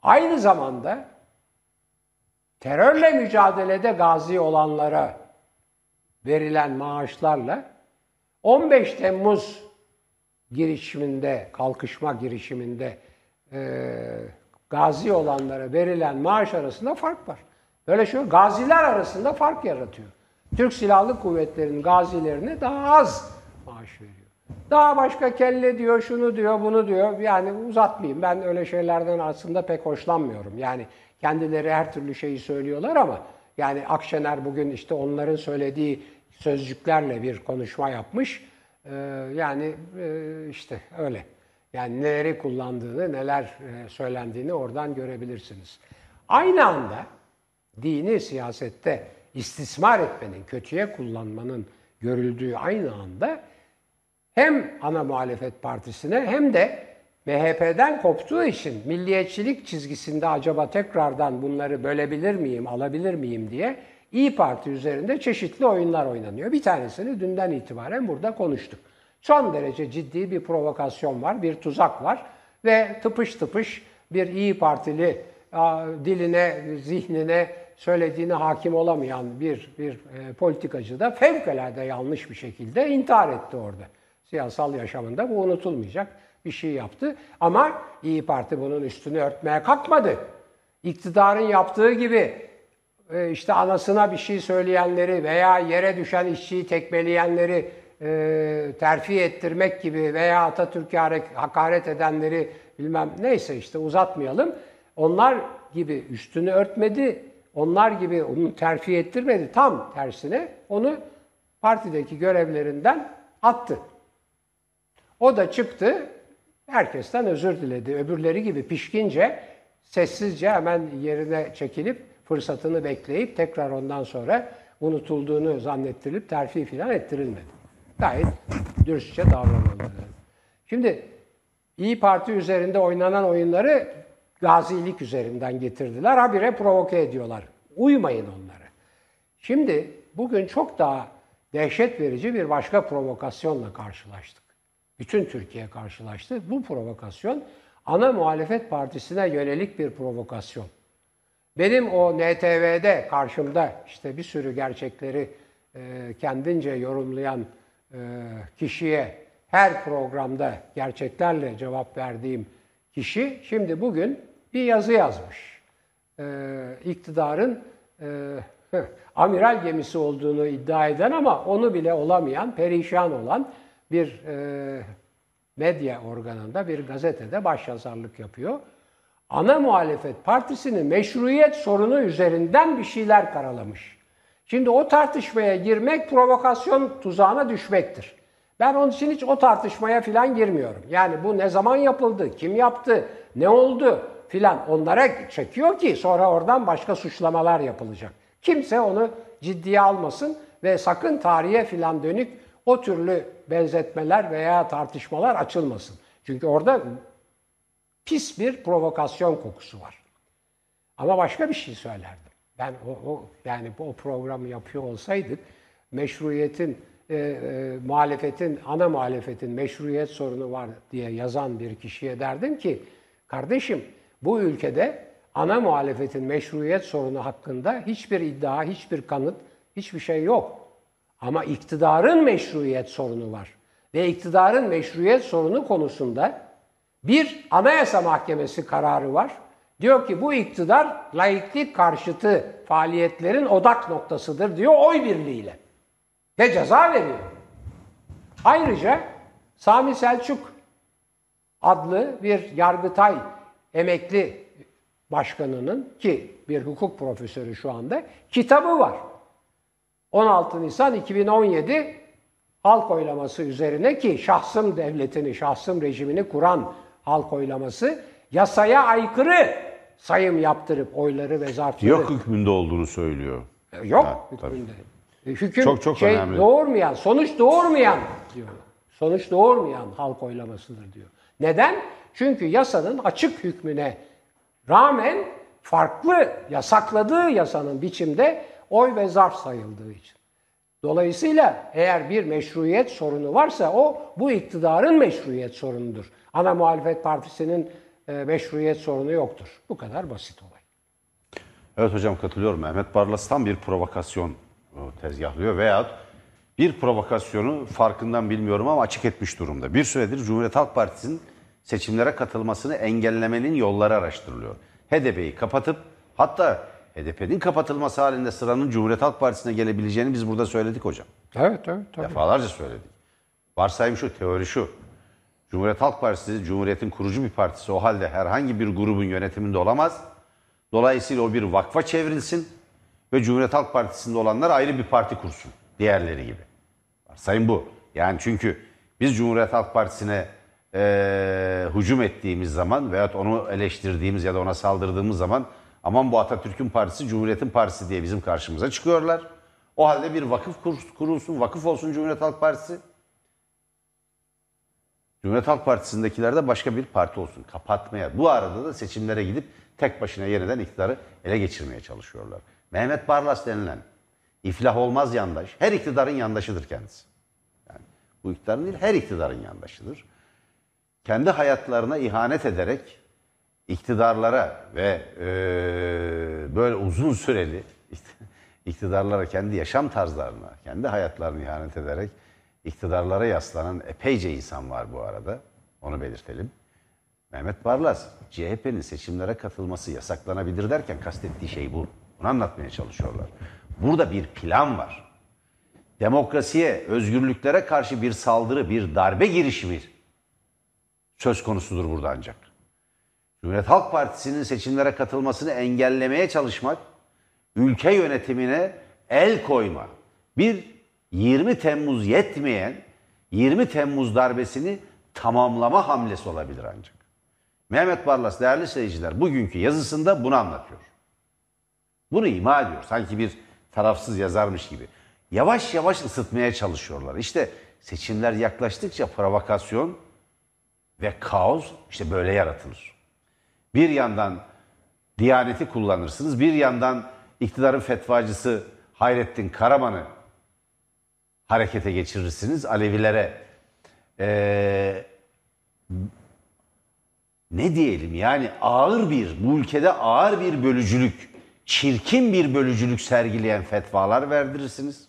Aynı zamanda terörle mücadelede gazi olanlara verilen maaşlarla 15 Temmuz girişiminde, kalkışma girişiminde e, gazi olanlara verilen maaş arasında fark var. Böyle şey. Gaziler arasında fark yaratıyor. Türk Silahlı Kuvvetleri'nin gazilerine daha az maaş veriyor. Daha başka kelle diyor, şunu diyor, bunu diyor. Yani uzatmayayım. Ben öyle şeylerden aslında pek hoşlanmıyorum. Yani kendileri her türlü şeyi söylüyorlar ama yani Akşener bugün işte onların söylediği sözcüklerle bir konuşma yapmış. Ee, yani e, işte öyle. Yani neleri kullandığını, neler e, söylendiğini oradan görebilirsiniz. Aynı anda dini siyasette istismar etmenin, kötüye kullanmanın görüldüğü aynı anda hem ana muhalefet partisine hem de MHP'den koptuğu için milliyetçilik çizgisinde acaba tekrardan bunları bölebilir miyim, alabilir miyim diye İyi Parti üzerinde çeşitli oyunlar oynanıyor. Bir tanesini dünden itibaren burada konuştuk. Son derece ciddi bir provokasyon var, bir tuzak var ve tıpış tıpış bir İyi Partili diline, zihnine söylediğine hakim olamayan bir bir e, politikacı da fevkalade yanlış bir şekilde intihar etti orada. Siyasal yaşamında bu unutulmayacak bir şey yaptı. Ama İyi Parti bunun üstünü örtmeye kalkmadı. İktidarın yaptığı gibi e, işte anasına bir şey söyleyenleri veya yere düşen işçiyi tekmeleyenleri e, terfi ettirmek gibi veya Atatürk'e hakaret edenleri bilmem neyse işte uzatmayalım. Onlar gibi üstünü örtmedi, onlar gibi onu terfi ettirmedi. Tam tersine onu partideki görevlerinden attı. O da çıktı, herkesten özür diledi. Öbürleri gibi pişkince, sessizce hemen yerine çekilip fırsatını bekleyip tekrar ondan sonra unutulduğunu zannettirilip terfi filan ettirilmedi. Gayet dürüstçe davranıldı. Şimdi İyi Parti üzerinde oynanan oyunları gazilik üzerinden getirdiler. Habire provoke ediyorlar. Uymayın onlara. Şimdi bugün çok daha dehşet verici bir başka provokasyonla karşılaştık. Bütün Türkiye karşılaştı. Bu provokasyon ana muhalefet partisine yönelik bir provokasyon. Benim o NTV'de karşımda işte bir sürü gerçekleri e, kendince yorumlayan e, kişiye her programda gerçeklerle cevap verdiğim kişi şimdi bugün bir yazı yazmış. E, iktidarın amiral gemisi olduğunu iddia eden ama onu bile olamayan, perişan olan bir e, medya organında, bir gazetede başyazarlık yapıyor. Ana muhalefet partisinin meşruiyet sorunu üzerinden bir şeyler karalamış. Şimdi o tartışmaya girmek provokasyon tuzağına düşmektir. Ben onun için hiç o tartışmaya filan girmiyorum. Yani bu ne zaman yapıldı, kim yaptı, ne oldu filan onlara çekiyor ki sonra oradan başka suçlamalar yapılacak. Kimse onu ciddiye almasın ve sakın tarihe filan dönük o türlü benzetmeler veya tartışmalar açılmasın. Çünkü orada pis bir provokasyon kokusu var. Ama başka bir şey söylerdim. Ben o, o yani o programı yapıyor olsaydık meşruiyetin e, e, muhalefetin ana muhalefetin meşruiyet sorunu var diye yazan bir kişiye derdim ki kardeşim bu ülkede ana muhalefetin meşruiyet sorunu hakkında hiçbir iddia, hiçbir kanıt, hiçbir şey yok. Ama iktidarın meşruiyet sorunu var. Ve iktidarın meşruiyet sorunu konusunda Bir Anayasa Mahkemesi kararı var. Diyor ki bu iktidar laiklik karşıtı faaliyetlerin odak noktasıdır diyor oy birliğiyle. Ve ceza veriyor. Ayrıca Sami Selçuk adlı bir Yargıtay emekli başkanının ki bir hukuk profesörü şu anda kitabı var. 16 Nisan 2017 halk oylaması üzerine ki şahsım devletini, şahsım rejimini kuran halk oylaması yasaya aykırı sayım yaptırıp oyları ve zarfları Yok hükmünde olduğunu söylüyor. Yok Ha, hükmünde. E, Hüküm Çok, çok şey önemli. doğurmayan, sonuç doğurmayan diyor. Sonuç doğurmayan halk oylamasıdır diyor. Neden? Çünkü yasanın açık hükmüne rağmen farklı yasakladığı yasanın biçimde oy ve zarf sayıldığı için. Dolayısıyla eğer bir meşruiyet sorunu varsa o bu iktidarın meşruiyet sorunudur. Ana muhalefet partisinin e, meşruiyet sorunu yoktur. Bu kadar basit olay. Evet hocam katılıyorum. Mehmet Barlas tam bir provokasyon e, tezgahlıyor veyahut bir provokasyonu farkından bilmiyorum ama açık etmiş durumda. Bir süredir Cumhuriyet Halk Partisi'nin seçimlere katılmasını engellemenin yolları araştırılıyor. HDP'yi kapatıp hatta HDP'nin kapatılması halinde sıranın Cumhuriyet Halk Partisi'ne gelebileceğini biz burada söyledik hocam. Evet, evet, tabii. Defalarca söyledik. Varsayım şu, teori şu. Cumhuriyet Halk Partisi, Cumhuriyet'in kurucu bir partisi o halde herhangi bir grubun yönetiminde olamaz. Dolayısıyla o bir vakfa çevrilsin ve Cumhuriyet Halk Partisi'nde olanlar ayrı bir parti kursun. Diğerleri gibi. Varsayım bu. Yani çünkü biz Cumhuriyet Halk Partisi'ne eee hücum ettiğimiz zaman veyahut onu eleştirdiğimiz ya da ona saldırdığımız zaman aman bu Atatürk'ün partisi Cumhuriyet'in partisi diye bizim karşımıza çıkıyorlar. O halde bir vakıf kur- kurulsun, vakıf olsun Cumhuriyet Halk Partisi. Cumhuriyet Halk Partisi'ndekiler de başka bir parti olsun. Kapatmaya. Bu arada da seçimlere gidip tek başına yeniden iktidarı ele geçirmeye çalışıyorlar. Mehmet Barlas denilen iflah olmaz yandaş. Her iktidarın yandaşıdır kendisi. Yani bu iktidarın değil her iktidarın yandaşıdır. Kendi hayatlarına ihanet ederek iktidarlara ve eee, böyle uzun süreli iktidarlara, kendi yaşam tarzlarına, kendi hayatlarını ihanet ederek iktidarlara yaslanan epeyce insan var bu arada. Onu belirtelim. Mehmet Barlas, CHP'nin seçimlere katılması yasaklanabilir derken kastettiği şey bu. Bunu anlatmaya çalışıyorlar. Burada bir plan var. Demokrasiye, özgürlüklere karşı bir saldırı, bir darbe girişimi söz konusudur burada ancak. Cumhuriyet Halk Partisi'nin seçimlere katılmasını engellemeye çalışmak, ülke yönetimine el koyma, bir 20 Temmuz yetmeyen 20 Temmuz darbesini tamamlama hamlesi olabilir ancak. Mehmet Barlas değerli seyirciler bugünkü yazısında bunu anlatıyor. Bunu ima ediyor. Sanki bir tarafsız yazarmış gibi. Yavaş yavaş ısıtmaya çalışıyorlar. İşte seçimler yaklaştıkça provokasyon ve kaos işte böyle yaratılır. Bir yandan Diyaneti kullanırsınız. Bir yandan iktidarın fetvacısı Hayrettin Karaman'ı harekete geçirirsiniz. Alevilere eee, ne diyelim yani ağır bir, bu ülkede ağır bir bölücülük, çirkin bir bölücülük sergileyen fetvalar verdirirsiniz.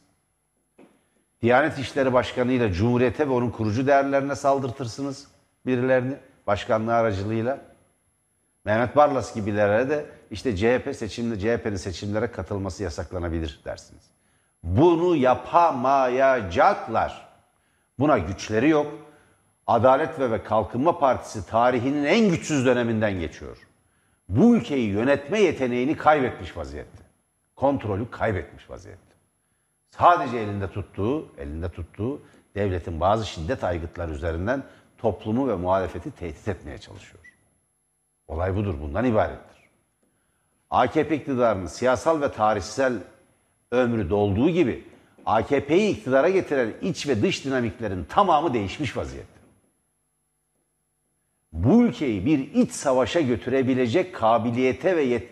Diyanet İşleri Başkanı ile Cumhuriyete ve onun kurucu değerlerine saldırtırsınız birilerini başkanlığı aracılığıyla. Mehmet Barlas gibilere de işte CHP seçimde CHP'nin seçimlere katılması yasaklanabilir dersiniz. Bunu yapamayacaklar. Buna güçleri yok. Adalet ve ve Kalkınma Partisi tarihinin en güçsüz döneminden geçiyor. Bu ülkeyi yönetme yeteneğini kaybetmiş vaziyette. Kontrolü kaybetmiş vaziyette. Sadece elinde tuttuğu, elinde tuttuğu devletin bazı şiddet aygıtları üzerinden toplumu ve muhalefeti tehdit etmeye çalışıyor. Olay budur, bundan ibarettir. AKP iktidarının siyasal ve tarihsel ömrü dolduğu gibi AKP'yi iktidara getiren iç ve dış dinamiklerin tamamı değişmiş vaziyette. Bu ülkeyi bir iç savaşa götürebilecek kabiliyete ve yet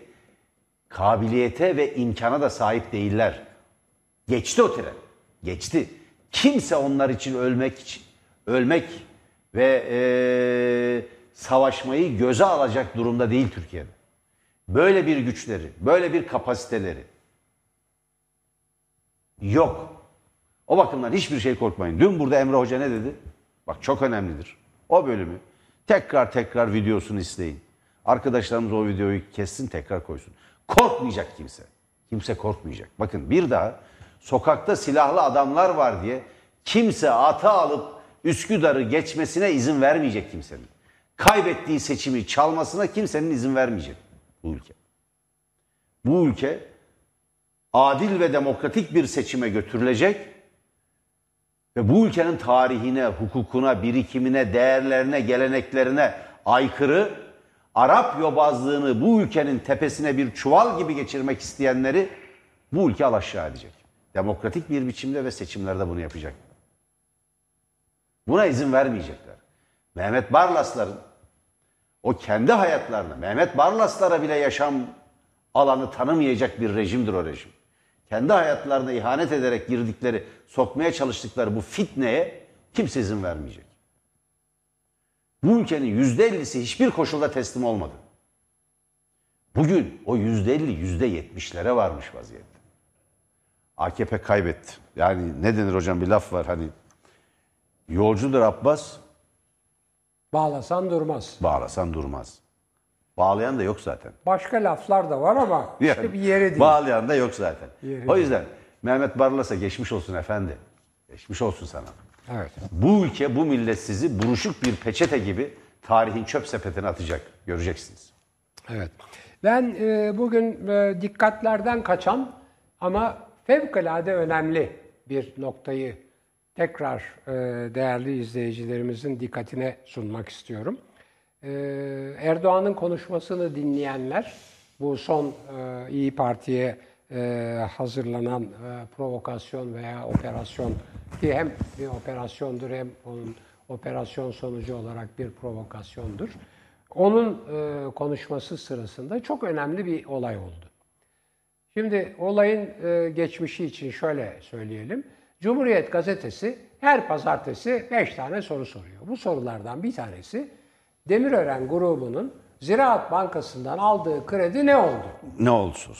kabiliyete ve imkana da sahip değiller. Geçti o tren. Geçti. Kimse onlar için ölmek için ölmek ve eee, savaşmayı göze alacak durumda değil Türkiye'de. Böyle bir güçleri, böyle bir kapasiteleri yok. O bakımdan hiçbir şey korkmayın. Dün burada Emre Hoca ne dedi? Bak çok önemlidir. O bölümü Tekrar tekrar videosunu isteyin. Arkadaşlarımız o videoyu kessin tekrar koysun. Korkmayacak kimse. Kimse korkmayacak. Bakın bir daha sokakta silahlı adamlar var diye kimse ata alıp Üsküdar'ı geçmesine izin vermeyecek kimsenin. Kaybettiği seçimi çalmasına kimsenin izin vermeyecek bu ülke. Bu ülke adil ve demokratik bir seçime götürülecek ve bu ülkenin tarihine, hukukuna, birikimine, değerlerine, geleneklerine aykırı Arap yobazlığını bu ülkenin tepesine bir çuval gibi geçirmek isteyenleri bu ülke alaşağı edecek. Demokratik bir biçimde ve seçimlerde bunu yapacak. Buna izin vermeyecekler. Mehmet Barlasların o kendi hayatlarına, Mehmet Barlaslara bile yaşam alanı tanımayacak bir rejimdir o rejim. Kendi hayatlarına ihanet ederek girdikleri, sokmaya çalıştıkları bu fitneye kimse izin vermeyecek. Bu ülkenin yüzde ellisi hiçbir koşulda teslim olmadı. Bugün o yüzde elli, yüzde yetmişlere varmış vaziyette. AKP kaybetti. Yani ne denir hocam bir laf var hani yolcudur Abbas, Bağlasan durmaz. bağlasan durmaz. Bağlayan da yok zaten. Başka laflar da var ama işte Yani bir yeri değil. Bağlayan da yok zaten. Yeri o yüzden Mehmet Barlas'a geçmiş olsun efendi. Geçmiş olsun sana. evet. Bu ülke, bu millet sizi buruşuk bir peçete gibi tarihin çöp sepetine atacak. Göreceksiniz. Evet. Ben e, bugün e, dikkatlerden kaçan ama fevkalade önemli bir noktayı tekrar e, değerli izleyicilerimizin dikkatine sunmak istiyorum. E, Erdoğan'ın konuşmasını dinleyenler bu son e, İyi Parti'ye hazırlanan provokasyon veya operasyon ki hem bir operasyondur hem onun operasyon sonucu olarak bir provokasyondur. Onun konuşması sırasında çok önemli bir olay oldu. Şimdi olayın geçmişi için şöyle söyleyelim. Cumhuriyet Gazetesi her pazartesi 5 tane soru soruyor. Bu sorulardan bir tanesi Demirören grubunun Ziraat Bankası'ndan aldığı kredi ne oldu? Ne olsun.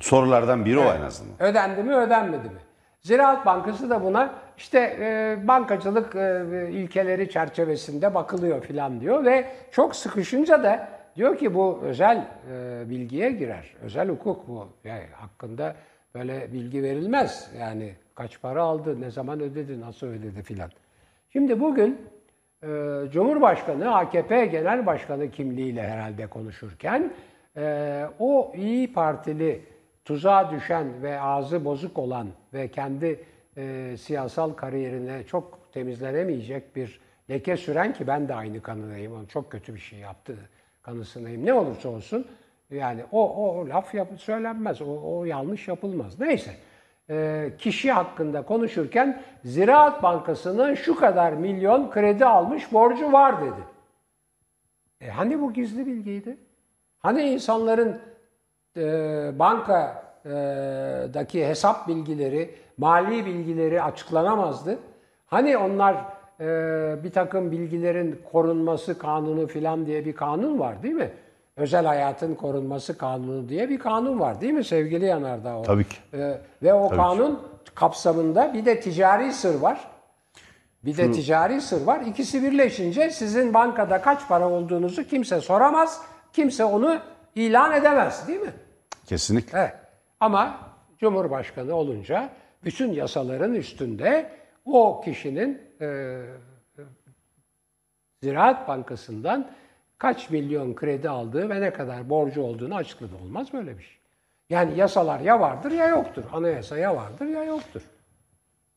Sorulardan biri o en azından. Ödendi mi, ödenmedi mi? Ziraat Bankası da buna işte e, bankacılık e, ilkeleri çerçevesinde bakılıyor filan diyor ve çok sıkışınca da diyor ki bu özel e, bilgiye girer. Özel hukuk bu. Yani hakkında böyle bilgi verilmez. Yani kaç para aldı, ne zaman ödedi, nasıl ödedi filan. Şimdi bugün e, Cumhurbaşkanı AKP Genel Başkanı kimliğiyle herhalde konuşurken e, o İyi Partili tuzağa düşen ve ağzı bozuk olan ve kendi e, siyasal kariyerine çok temizlenemeyecek bir leke süren ki ben de aynı kanıdayım. Onun çok kötü bir şey yaptı kanısındayım. Ne olursa olsun yani o, o, o laf yap, söylenmez. O, o yanlış yapılmaz. Neyse. E, kişi hakkında konuşurken Ziraat Bankası'nın şu kadar milyon kredi almış borcu var dedi. E, hani bu gizli bilgiydi? Hani insanların e, bankadaki hesap bilgileri, mali bilgileri açıklanamazdı? Hani onlar e, bir takım bilgilerin korunması kanunu filan diye bir kanun var değil mi? Özel hayatın korunması kanunu diye bir kanun var değil mi sevgili Yanardağ? Tabii ki. E, ve o kanun kapsamında bir de ticari sır var. Bir de ticari sır var. İkisi birleşince sizin bankada kaç para olduğunuzu kimse soramaz. Kimse onu ilan edemez değil mi? Kesinlikle. Evet. Ama Cumhurbaşkanı olunca bütün yasaların üstünde o kişinin e, Ziraat Bankası'ndan kaç milyon kredi aldığı ve ne kadar borcu olduğunu açıkladı. Olmaz böyle bir şey. Yani yasalar ya vardır ya yoktur. Anayasa ya vardır ya yoktur.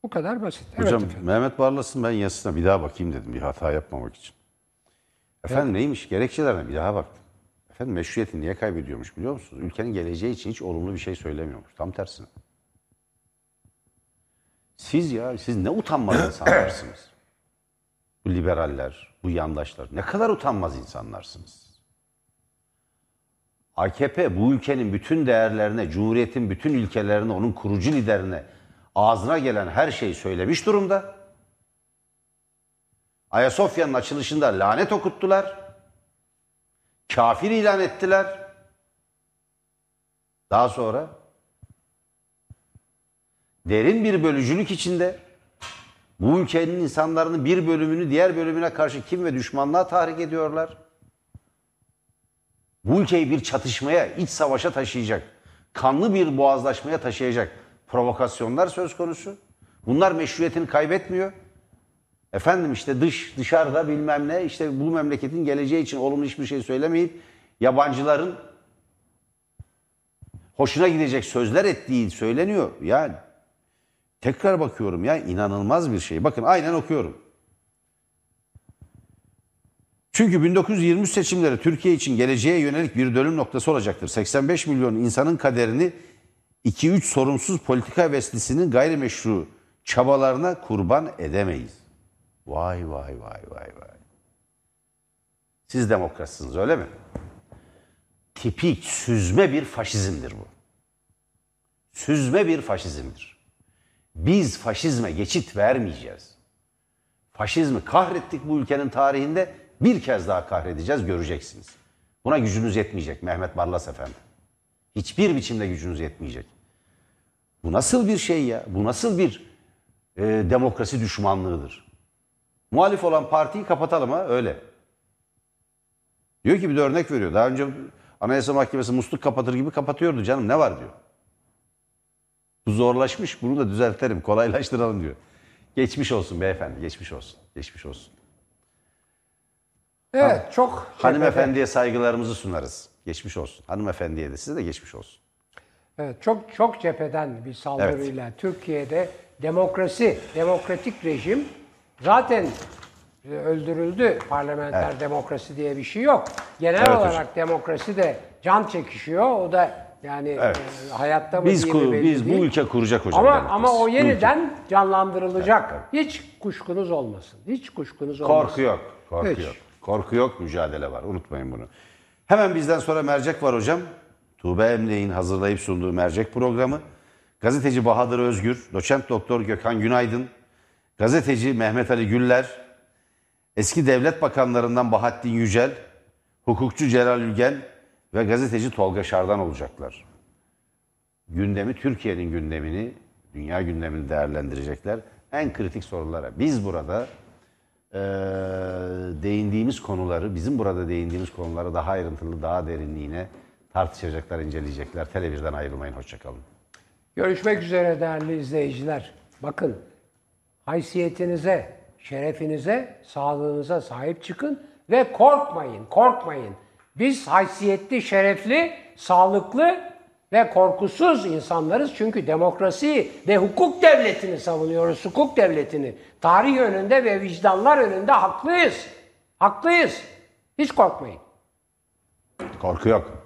Bu kadar basit. Evet Hocam efendim. Mehmet Barlas'ın ben yazısına bir daha bakayım dedim bir hata yapmamak için. Efendim neymiş? Gerekçelerine bir daha baktım. Efendim meşruiyeti niye kaybediyormuş biliyor musunuz? Ülkenin geleceği için hiç olumlu bir şey söylemiyormuş. Tam tersine. Siz ya, siz ne utanmaz insanlarsınız. Bu liberaller, bu yandaşlar. Ne kadar utanmaz insanlarsınız. AKP bu ülkenin bütün değerlerine, Cumhuriyet'in bütün ilkelerine, onun kurucu liderine ağzına gelen her şeyi söylemiş durumda. Ayasofya'nın açılışında lanet okuttular. Kafir ilan ettiler. Daha sonra derin bir bölücülük içinde Bu ülkenin insanların bir bölümünü diğer bölümüne karşı kim ve düşmanlığa tahrik ediyorlar. Bu ülkeyi bir çatışmaya, iç savaşa taşıyacak, kanlı bir boğazlaşmaya taşıyacak provokasyonlar söz konusu. Bunlar meşruiyetini kaybetmiyor. Efendim işte dış, dışarıda bilmem ne, işte bu memleketin geleceği için olumlu hiçbir şey söylemeyip yabancıların hoşuna gidecek sözler ettiği söyleniyor. Yani tekrar bakıyorum ya inanılmaz bir şey. Bakın aynen okuyorum. Çünkü 1923 seçimleri Türkiye için geleceğe yönelik bir dönüm noktası olacaktır. 85 milyon insanın kaderini 2-3 sorumsuz politika veslisinin gayrimeşru çabalarına kurban edemeyiz. Vay vay vay vay vay. Siz demokratsınız öyle mi? Tipik süzme bir faşizmdir bu. Süzme bir faşizmdir. Biz faşizme geçit vermeyeceğiz. Faşizmi kahrettik bu ülkenin tarihinde bir kez daha kahredeceğiz göreceksiniz. Buna gücünüz yetmeyecek Mehmet Barlas Efendi. Hiçbir biçimde gücünüz yetmeyecek. Bu nasıl bir şey ya? Bu nasıl bir e, demokrasi düşmanlığıdır? Muhalif olan partiyi kapatalım ha öyle. Diyor ki bir de örnek veriyor. Daha önce Anayasa Mahkemesi musluk kapatır gibi kapatıyordu canım ne var diyor. Bu zorlaşmış bunu da düzeltelim kolaylaştıralım diyor. Geçmiş olsun beyefendi geçmiş olsun. Geçmiş olsun. Evet çok Hanımefendiye saygılarımızı sunarız. Geçmiş olsun. Hanımefendiye de size de geçmiş olsun. Evet, çok çok cepheden bir saldırıyla Türkiye'de demokrasi, demokratik rejim zaten e, öldürüldü. Parlamenter demokrasi diye bir şey yok. Genel Evet olarak hocam. demokrasi de can çekişiyor. O da yani Evet. e, hayatta mı Biz değil mi belli biz bu ülke kuracak hocam. ama demokrasi. ama o ülke. yeniden canlandırılacak. Hiç kuşkunuz olmasın. Hiç kuşkunuz olmasın. Korku yok. Korku Hiç. yok. Korku yok, mücadele var. Unutmayın bunu. Hemen bizden sonra mercek var hocam. Tuğbe Emre'nin hazırlayıp sunduğu mercek programı. Gazeteci Bahadır Özgür, doçent doktor Gökhan Günaydın, gazeteci Mehmet Ali Güller, eski devlet bakanlarından Bahattin Yücel, hukukçu Celal Ülgen ve gazeteci Tolga Şardan olacaklar. Gündemi, Türkiye'nin gündemini, dünya gündemini değerlendirecekler. En kritik sorulara. Biz burada eee, değindiğimiz konuları, bizim burada değindiğimiz konuları daha ayrıntılı, daha derinliğine tartışacaklar, inceleyecekler. Televizyondan ayrılmayın. Hoşçakalın. Görüşmek üzere değerli izleyiciler. Bakın haysiyetinize, şerefinize, sağlığınıza sahip çıkın ve korkmayın, korkmayın. Biz haysiyetli, şerefli, sağlıklı ve korkusuz insanlarız. Çünkü demokrasi ve hukuk devletini savunuyoruz, hukuk devletini. Tarih önünde ve vicdanlar önünde haklıyız. Haklıyız. Hiç korkmayın. Korku yok.